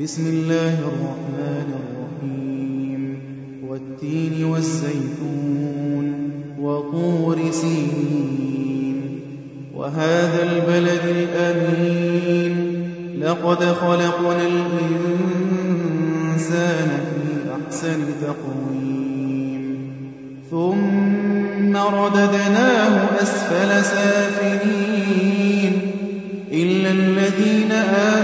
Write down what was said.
بسم الله الرحمن الرحيم. والتين والزيتون وطور سينين. وهذا البلد الأمين. لقد خلقنا الإنسان في أحسن تقويم. ثم رددناه أسفل سافلين. إلا الذين آمنوا